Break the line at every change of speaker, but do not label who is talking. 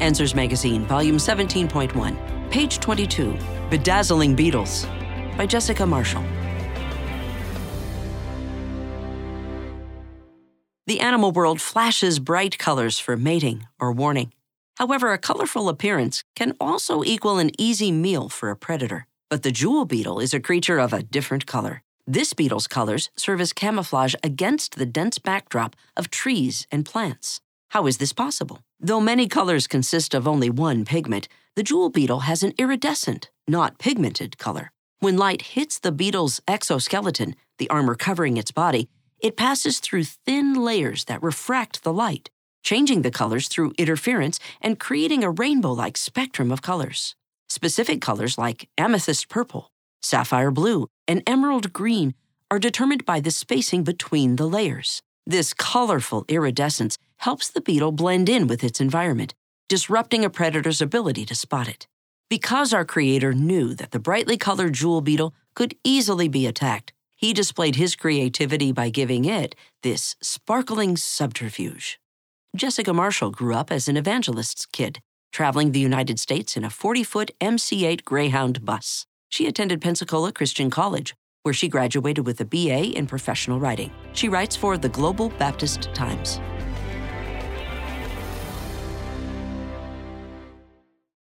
Answers Magazine, Volume 17.1, page 22 Bedazzling Beetles by Jessica Marshall. The animal world flashes bright colors for mating or warning. However, a colorful appearance can also equal an easy meal for a predator. But the jewel beetle is a creature of a different color. This beetle's colors serve as camouflage against the dense backdrop of trees and plants. How is this possible? Though many colors consist of only one pigment, the jewel beetle has an iridescent, not pigmented color. When light hits the beetle's exoskeleton, the armor covering its body, it passes through thin layers that refract the light, changing the colors through interference and creating a rainbow like spectrum of colors. Specific colors like amethyst purple, sapphire blue, and emerald green are determined by the spacing between the layers. This colorful iridescence helps the beetle blend in with its environment, disrupting a predator's ability to spot it. Because our creator knew that the brightly colored jewel beetle could easily be attacked, he displayed his creativity by giving it this sparkling subterfuge. Jessica Marshall grew up as an evangelist's kid, traveling the United States in a 40 foot MC 8 Greyhound bus. She attended Pensacola Christian College, where she graduated with a BA in professional writing. She writes for the Global Baptist Times.